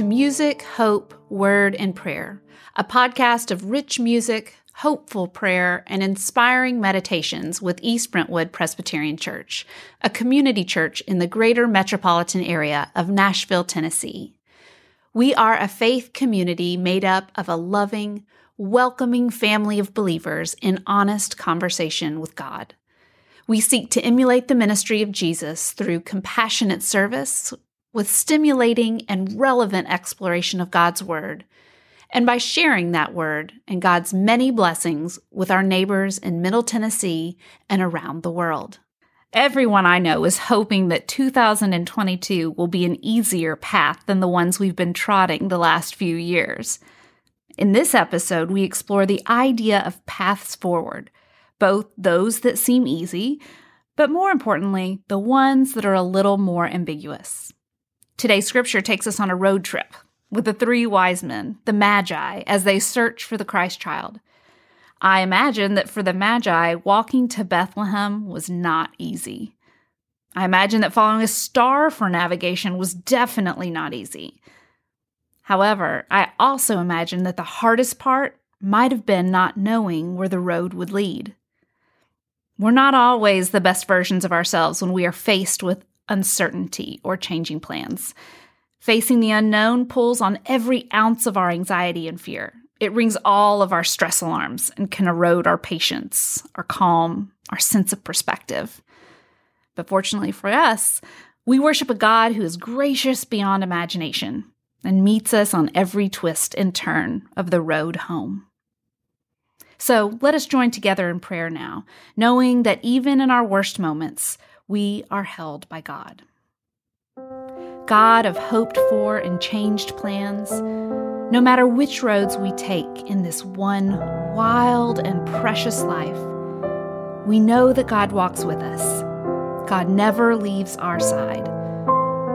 To Music, Hope, Word, and Prayer, a podcast of rich music, hopeful prayer, and inspiring meditations with East Brentwood Presbyterian Church, a community church in the greater metropolitan area of Nashville, Tennessee. We are a faith community made up of a loving, welcoming family of believers in honest conversation with God. We seek to emulate the ministry of Jesus through compassionate service, with stimulating and relevant exploration of God's Word, and by sharing that Word and God's many blessings with our neighbors in Middle Tennessee and around the world. Everyone I know is hoping that 2022 will be an easier path than the ones we've been trotting the last few years. In this episode, we explore the idea of paths forward, both those that seem easy, but more importantly, the ones that are a little more ambiguous. Today's scripture takes us on a road trip with the three wise men, the Magi, as they search for the Christ child. I imagine that for the Magi, walking to Bethlehem was not easy. I imagine that following a star for navigation was definitely not easy. However, I also imagine that the hardest part might have been not knowing where the road would lead. We're not always the best versions of ourselves when we are faced with uncertainty, or changing plans. Facing the unknown pulls on every ounce of our anxiety and fear. It rings all of our stress alarms and can erode our patience, our calm, our sense of perspective. But fortunately for us, we worship a God who is gracious beyond imagination and meets us on every twist and turn of the road home. So let us join together in prayer now, knowing that even in our worst moments, we are held by God. God of hoped for and changed plans, no matter which roads we take in this one wild and precious life, we know that God walks with us. God never leaves our side.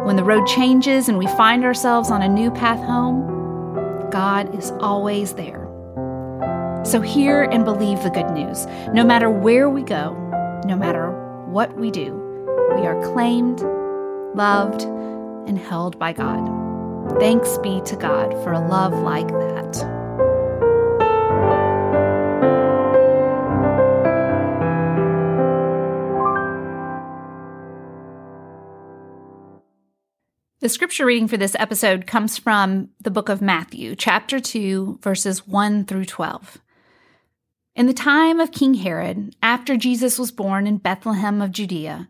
When the road changes and we find ourselves on a new path home, God is always there. So hear and believe the good news. No matter where we go, no matter what we do, we are claimed, loved, and held by God. Thanks be to God for a love like that. The scripture reading for this episode comes from the book of Matthew, chapter 2, verses 1 through 12. In the time of King Herod, after Jesus was born in Bethlehem of Judea,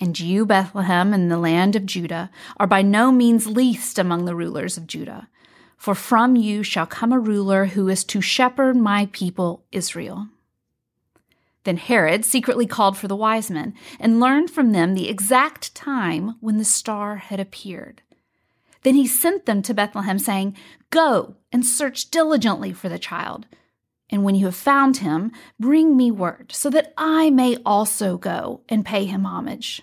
And you, Bethlehem, in the land of Judah, are by no means least among the rulers of Judah. For from you shall come a ruler who is to shepherd my people Israel. Then Herod secretly called for the wise men and learned from them the exact time when the star had appeared. Then he sent them to Bethlehem, saying, Go and search diligently for the child. And when you have found him, bring me word, so that I may also go and pay him homage.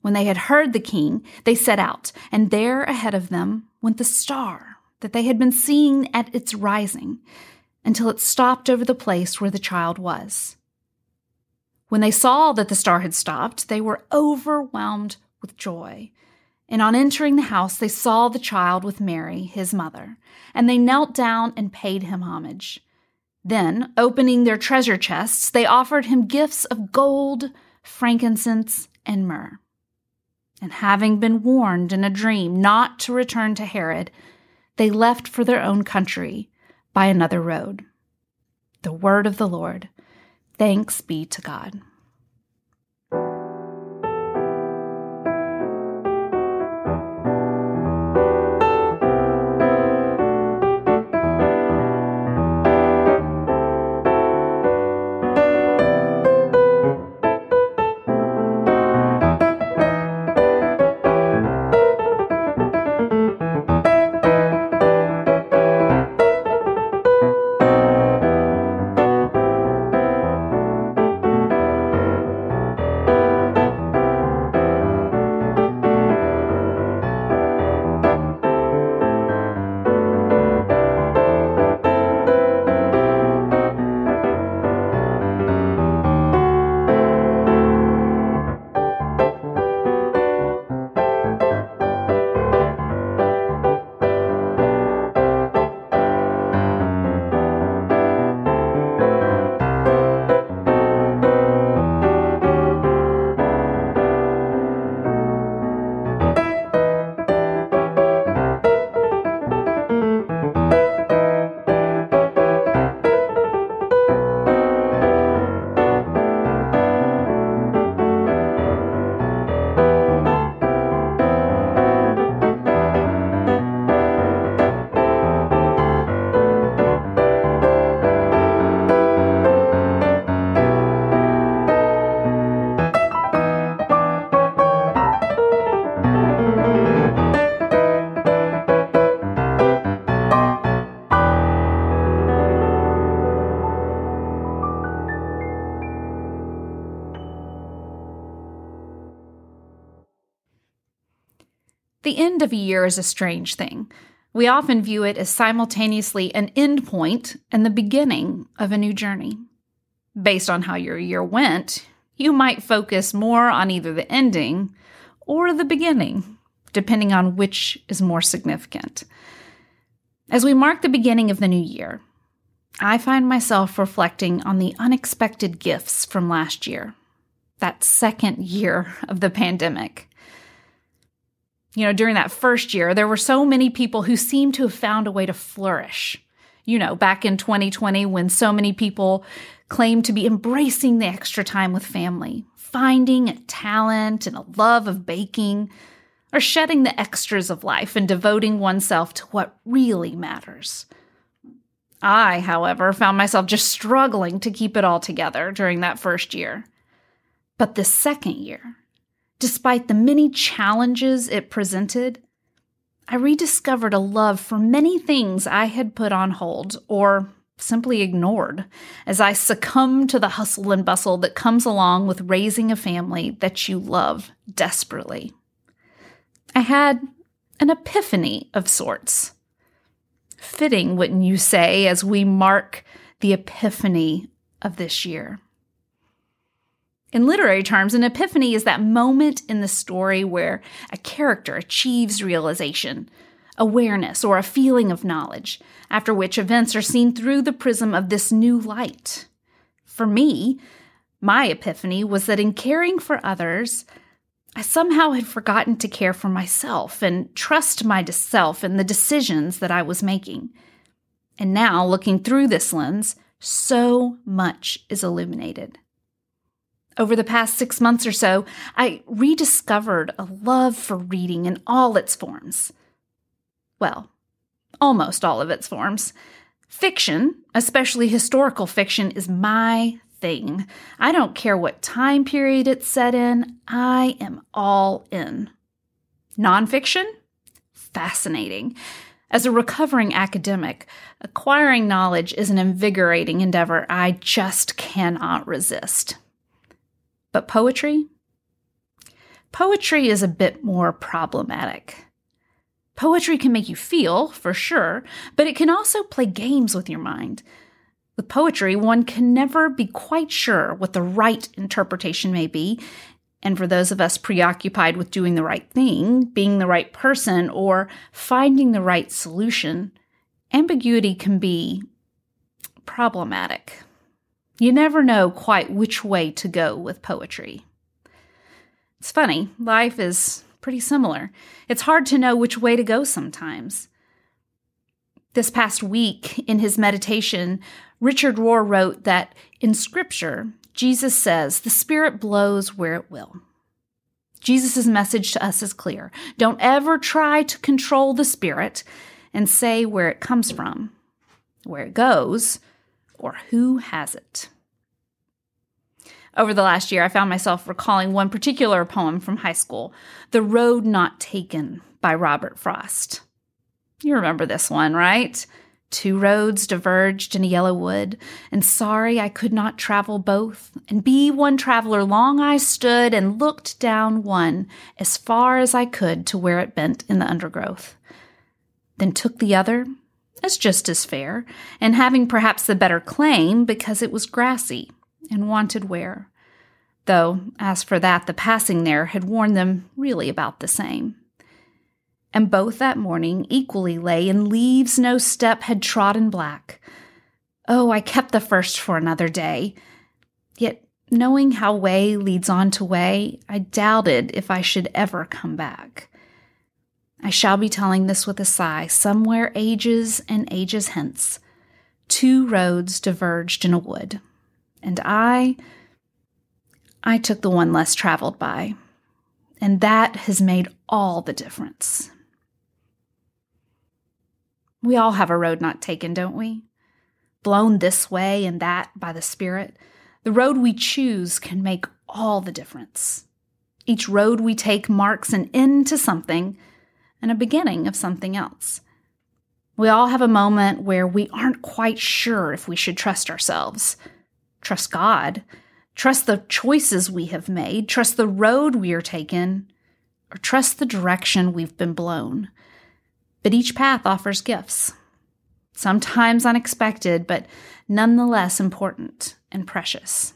When they had heard the king, they set out, and there ahead of them went the star that they had been seeing at its rising, until it stopped over the place where the child was. When they saw that the star had stopped, they were overwhelmed with joy. And on entering the house, they saw the child with Mary, his mother, and they knelt down and paid him homage. Then, opening their treasure chests, they offered him gifts of gold, frankincense, and myrrh. And having been warned in a dream not to return to Herod, they left for their own country by another road. The word of the Lord. Thanks be to God. End of a year is a strange thing. We often view it as simultaneously an end point and the beginning of a new journey. Based on how your year went, you might focus more on either the ending or the beginning, depending on which is more significant. As we mark the beginning of the new year, I find myself reflecting on the unexpected gifts from last year, that second year of the pandemic you know, during that first year, there were so many people who seemed to have found a way to flourish. You know, back in 2020, when so many people claimed to be embracing the extra time with family, finding a talent and a love of baking, or shedding the extras of life and devoting oneself to what really matters. I, however, found myself just struggling to keep it all together during that first year. But the second year, Despite the many challenges it presented, I rediscovered a love for many things I had put on hold or simply ignored as I succumbed to the hustle and bustle that comes along with raising a family that you love desperately. I had an epiphany of sorts. Fitting, wouldn't you say, as we mark the epiphany of this year? In literary terms, an epiphany is that moment in the story where a character achieves realization, awareness, or a feeling of knowledge, after which events are seen through the prism of this new light. For me, my epiphany was that in caring for others, I somehow had forgotten to care for myself and trust myself in the decisions that I was making. And now, looking through this lens, so much is illuminated. Over the past six months or so, I rediscovered a love for reading in all its forms. Well, almost all of its forms. Fiction, especially historical fiction, is my thing. I don't care what time period it's set in, I am all in. Nonfiction? Fascinating. As a recovering academic, acquiring knowledge is an invigorating endeavor I just cannot resist. But poetry? Poetry is a bit more problematic. Poetry can make you feel, for sure, but it can also play games with your mind. With poetry, one can never be quite sure what the right interpretation may be, and for those of us preoccupied with doing the right thing, being the right person, or finding the right solution, ambiguity can be problematic. You never know quite which way to go with poetry. It's funny, life is pretty similar. It's hard to know which way to go sometimes. This past week, in his meditation, Richard Rohr wrote that in Scripture, Jesus says, The Spirit blows where it will. Jesus' message to us is clear. Don't ever try to control the Spirit and say where it comes from, where it goes, or who has it. Over the last year, I found myself recalling one particular poem from high school, The Road Not Taken by Robert Frost. You remember this one, right? Two roads diverged in a yellow wood, and sorry I could not travel both. And be one traveler long I stood and looked down one as far as I could to where it bent in the undergrowth. Then took the other as just as fair, and having perhaps the better claim because it was grassy and wanted wear. Though, as for that, the passing there had worn them really about the same. And both that morning equally lay in leaves no step had trodden black. Oh, I kept the first for another day. Yet, knowing how way leads on to way, I doubted if I should ever come back. I shall be telling this with a sigh, somewhere ages and ages hence. Two roads diverged in a wood, and I, I took the one less traveled by. And that has made all the difference. We all have a road not taken, don't we? Blown this way and that by the Spirit. The road we choose can make all the difference. Each road we take marks an end to something and a beginning of something else. We all have a moment where we aren't quite sure if we should trust ourselves, trust God, trust the choices we have made, trust the road we are taking, or trust the direction we've been blown. But each path offers gifts, sometimes unexpected, but nonetheless important and precious.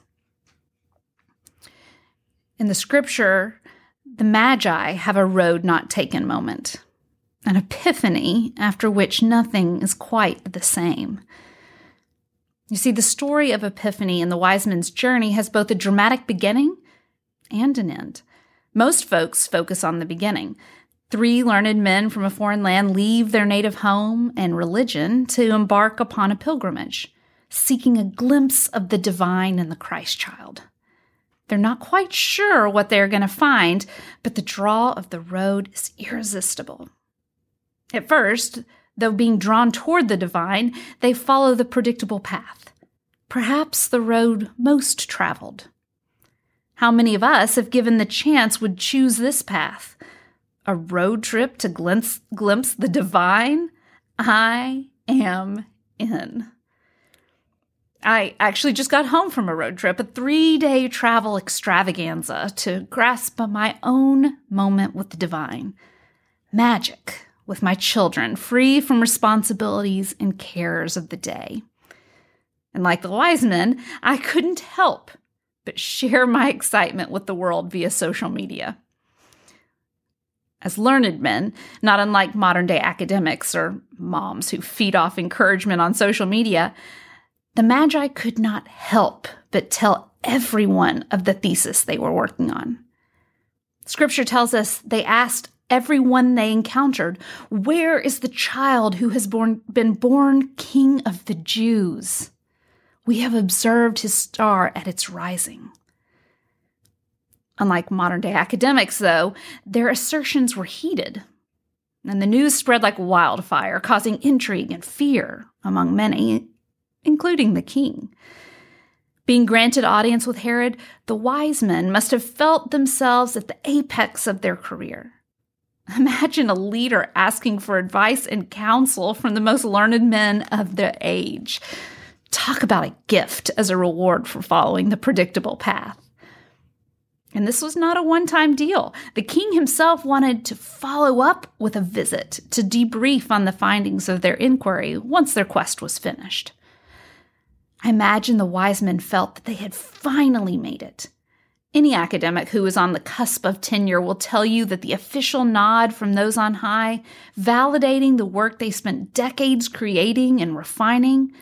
In the scripture, the Magi have a road not taken moment, an epiphany after which nothing is quite the same. You see, the story of Epiphany and the wise men's journey has both a dramatic beginning and an end. Most folks focus on the beginning. Three learned men from a foreign land leave their native home and religion to embark upon a pilgrimage, seeking a glimpse of the divine in the Christ child. They're not quite sure what they're going to find, but the draw of the road is irresistible. At first, though being drawn toward the divine, they follow the predictable path, perhaps the road most traveled. How many of us, if given the chance, would choose this path? A road trip to glimpse, glimpse the divine? I am in. I actually just got home from a road trip, a three day travel extravaganza to grasp my own moment with the divine. Magic with my children, free from responsibilities and cares of the day. And like the wise men, I couldn't help but share my excitement with the world via social media. As learned men, not unlike modern day academics or moms who feed off encouragement on social media, the Magi could not help but tell everyone of the thesis they were working on. Scripture tells us they asked everyone they encountered, Where is the child who has born, been born King of the Jews? We have observed his star at its rising. Unlike modern day academics, though, their assertions were heated, and the news spread like wildfire, causing intrigue and fear among many, including the king. Being granted audience with Herod, the wise men must have felt themselves at the apex of their career. Imagine a leader asking for advice and counsel from the most learned men of the age. Talk about a gift as a reward for following the predictable path. And this was not a one time deal. The king himself wanted to follow up with a visit to debrief on the findings of their inquiry once their quest was finished. I imagine the wise men felt that they had finally made it. Any academic who is on the cusp of tenure will tell you that the official nod from those on high, validating the work they spent decades creating and refining,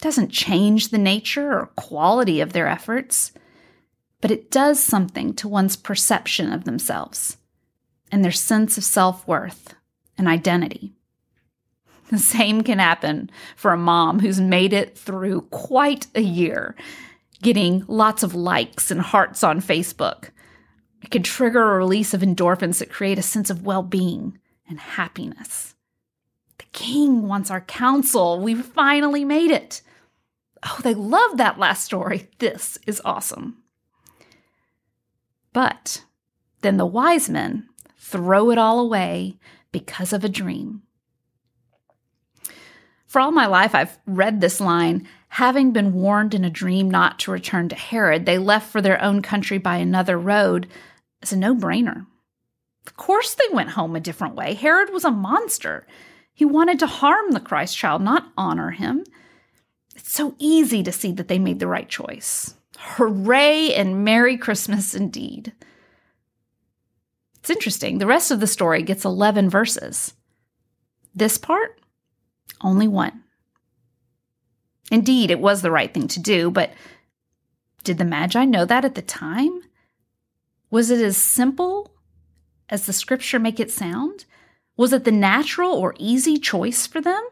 doesn't change the nature or quality of their efforts, but it does something to one's perception of themselves and their sense of self worth and identity. The same can happen for a mom who's made it through quite a year, getting lots of likes and hearts on Facebook. It can trigger a release of endorphins that create a sense of well being and happiness. The king wants our counsel. We've finally made it. Oh, they love that last story. This is awesome. But then the wise men throw it all away because of a dream. For all my life, I've read this line having been warned in a dream not to return to Herod, they left for their own country by another road It's a no brainer. Of course, they went home a different way. Herod was a monster. He wanted to harm the Christ child, not honor him. It's so easy to see that they made the right choice. Hooray and Merry Christmas indeed. It's interesting. The rest of the story gets 11 verses. This part only one. Indeed, it was the right thing to do, but did the Magi know that at the time? Was it as simple as the scripture make it sound? Was it the natural or easy choice for them?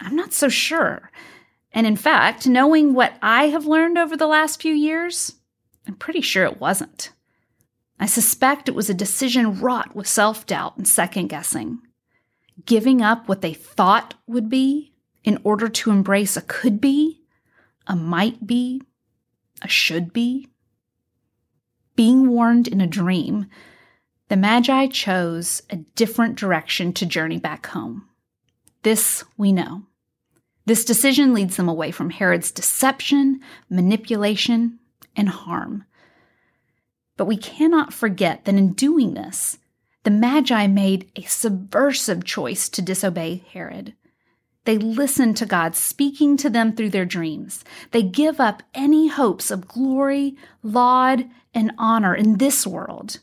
I'm not so sure. And in fact, knowing what I have learned over the last few years, I'm pretty sure it wasn't. I suspect it was a decision wrought with self doubt and second guessing giving up what they thought would be in order to embrace a could be, a might be, a should be. Being warned in a dream, the Magi chose a different direction to journey back home. This we know. This decision leads them away from Herod's deception, manipulation, and harm. But we cannot forget that in doing this, the Magi made a subversive choice to disobey Herod. They listen to God speaking to them through their dreams. They give up any hopes of glory, laud, and honor in this world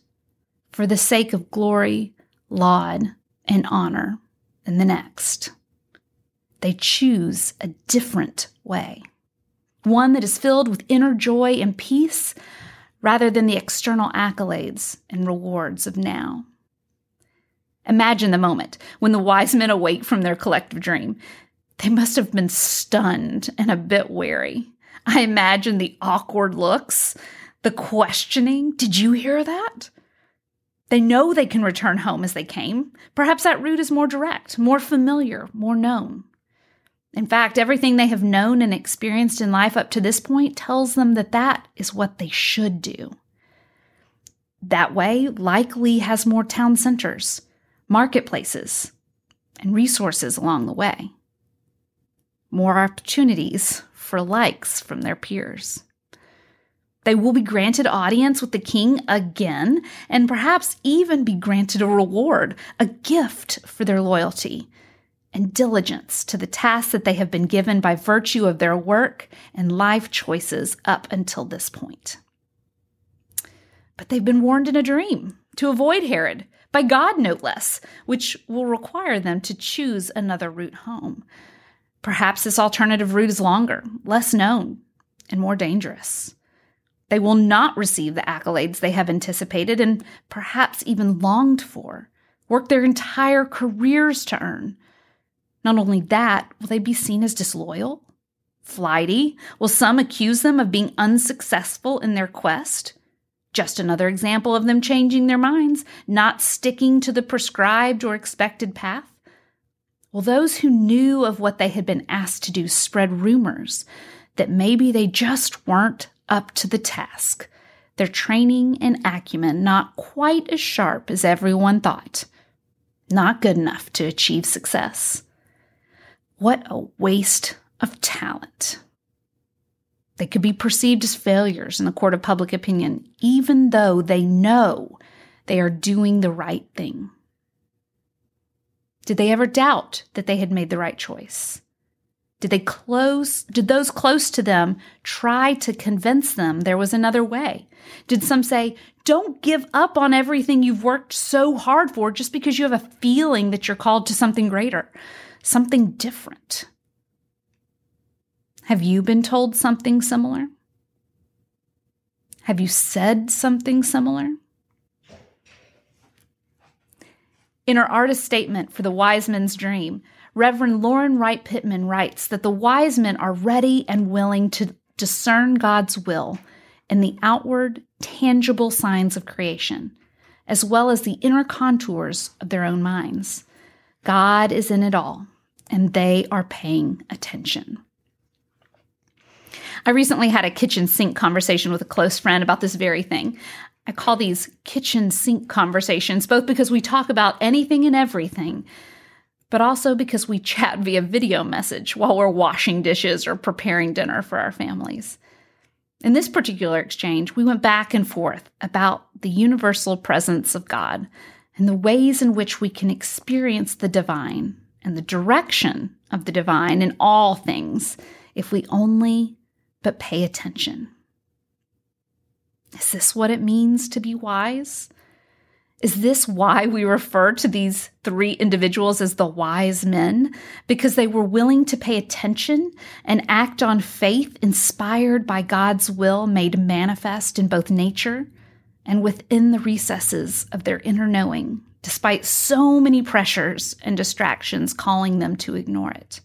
for the sake of glory, laud, and honor in the next. They choose a different way, one that is filled with inner joy and peace rather than the external accolades and rewards of now. Imagine the moment when the wise men awake from their collective dream. They must have been stunned and a bit wary. I imagine the awkward looks, the questioning. Did you hear that? They know they can return home as they came. Perhaps that route is more direct, more familiar, more known. In fact, everything they have known and experienced in life up to this point tells them that that is what they should do. That way, likely has more town centers marketplaces, and resources along the way. More opportunities for likes from their peers. They will be granted audience with the king again, and perhaps even be granted a reward, a gift for their loyalty and diligence to the tasks that they have been given by virtue of their work and life choices up until this point. But they've been warned in a dream to avoid Herod, by God no less, which will require them to choose another route home. Perhaps this alternative route is longer, less known, and more dangerous. They will not receive the accolades they have anticipated and perhaps even longed for, work their entire careers to earn. Not only that, will they be seen as disloyal? Flighty? Will some accuse them of being unsuccessful in their quest? Just another example of them changing their minds, not sticking to the prescribed or expected path. Well, those who knew of what they had been asked to do spread rumors that maybe they just weren't up to the task, their training and acumen not quite as sharp as everyone thought, not good enough to achieve success. What a waste of talent. They could be perceived as failures in the court of public opinion, even though they know they are doing the right thing. Did they ever doubt that they had made the right choice? Did they close did those close to them try to convince them there was another way? Did some say, "Don't give up on everything you've worked so hard for just because you have a feeling that you're called to something greater, something different?" Have you been told something similar? Have you said something similar? In her artist statement for the Wise Men's Dream, Reverend Lauren Wright Pittman writes that the wise men are ready and willing to discern God's will in the outward, tangible signs of creation, as well as the inner contours of their own minds. God is in it all, and they are paying attention. I recently had a kitchen sink conversation with a close friend about this very thing. I call these kitchen sink conversations both because we talk about anything and everything, but also because we chat via video message while we're washing dishes or preparing dinner for our families. In this particular exchange, we went back and forth about the universal presence of God and the ways in which we can experience the divine and the direction of the divine in all things if we only but pay attention. Is this what it means to be wise? Is this why we refer to these three individuals as the wise men? Because they were willing to pay attention and act on faith inspired by God's will made manifest in both nature and within the recesses of their inner knowing, despite so many pressures and distractions calling them to ignore it.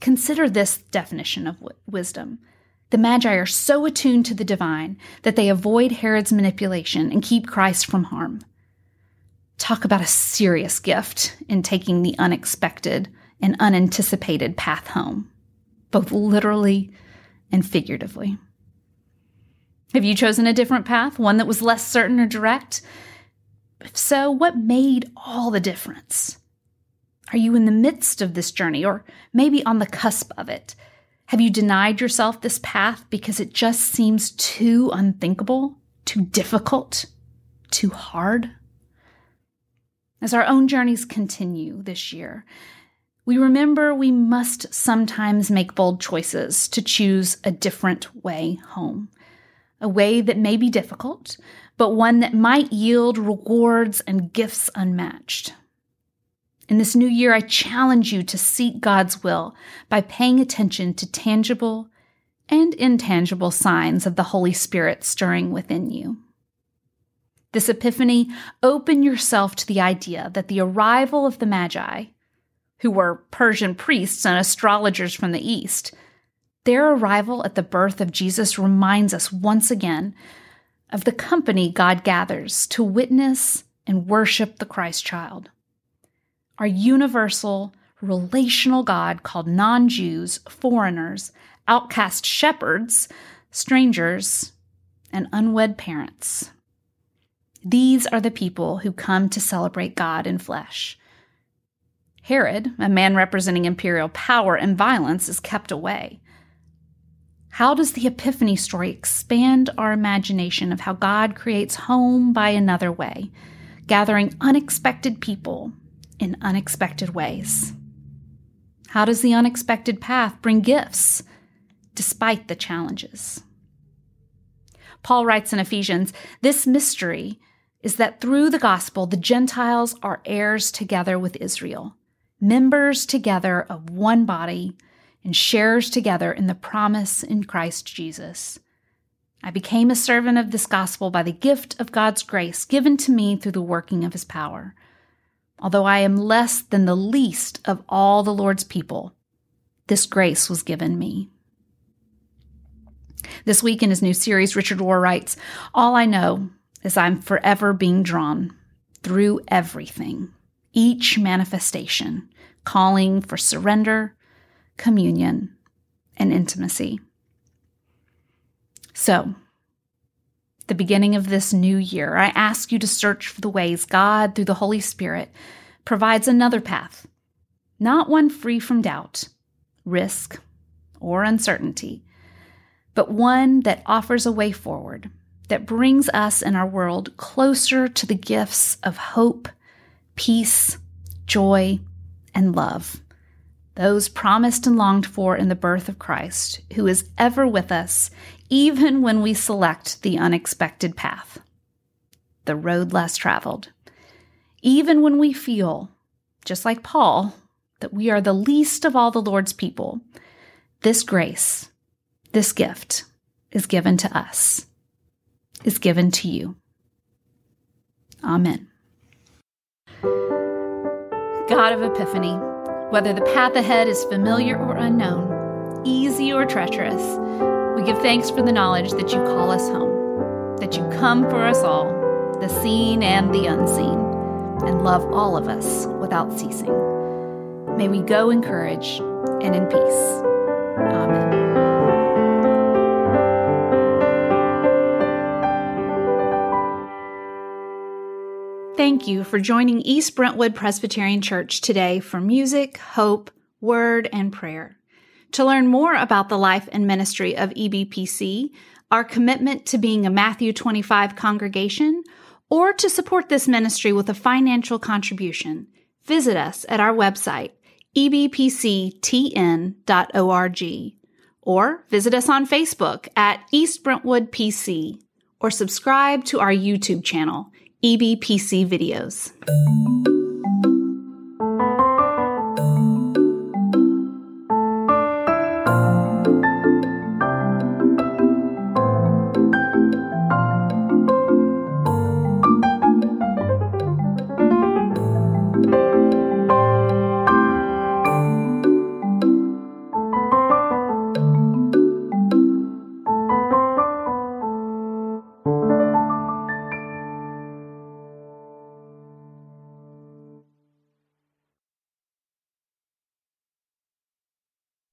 Consider this definition of wisdom. The Magi are so attuned to the divine that they avoid Herod's manipulation and keep Christ from harm. Talk about a serious gift in taking the unexpected and unanticipated path home, both literally and figuratively. Have you chosen a different path, one that was less certain or direct? If so, what made all the difference? Are you in the midst of this journey or maybe on the cusp of it? Have you denied yourself this path because it just seems too unthinkable, too difficult, too hard? As our own journeys continue this year, we remember we must sometimes make bold choices to choose a different way home. A way that may be difficult, but one that might yield rewards and gifts unmatched. In this new year, I challenge you to seek God's will by paying attention to tangible and intangible signs of the Holy Spirit stirring within you. This epiphany, open yourself to the idea that the arrival of the Magi, who were Persian priests and astrologers from the East, their arrival at the birth of Jesus reminds us once again of the company God gathers to witness and worship the Christ child. Our universal, relational God called non Jews, foreigners, outcast shepherds, strangers, and unwed parents. These are the people who come to celebrate God in flesh. Herod, a man representing imperial power and violence, is kept away. How does the Epiphany story expand our imagination of how God creates home by another way, gathering unexpected people in unexpected ways? How does the unexpected path bring gifts despite the challenges? Paul writes in Ephesians this mystery is that through the gospel, the Gentiles are heirs together with Israel, members together of one body, and sharers together in the promise in Christ Jesus. I became a servant of this gospel by the gift of God's grace given to me through the working of his power. Although I am less than the least of all the Lord's people, this grace was given me. This week in his new series, Richard Rohr writes All I know is I'm forever being drawn through everything, each manifestation, calling for surrender, communion, and intimacy. So, the beginning of this new year, I ask you to search for the ways God, through the Holy Spirit, provides another path, not one free from doubt, risk, or uncertainty, but one that offers a way forward that brings us and our world closer to the gifts of hope, peace, joy, and love. Those promised and longed for in the birth of Christ, who is ever with us, even when we select the unexpected path, the road less traveled. Even when we feel, just like Paul, that we are the least of all the Lord's people, this grace, this gift, is given to us is given to you. Amen. God of Epiphany, whether the path ahead is familiar or unknown, easy or treacherous, give thanks for the knowledge that you call us home, that you come for us all, the seen and the unseen, and love all of us without ceasing. May we go in courage and in peace. Amen. Thank you for joining East Brentwood Presbyterian Church today for music, hope, word, and prayer. To learn more about the life and ministry of EBPC, our commitment to being a Matthew 25 congregation, or to support this ministry with a financial contribution, visit us at our website, ebpctn.org, or visit us on Facebook at East Brentwood PC, or subscribe to our YouTube channel, EBPC videos.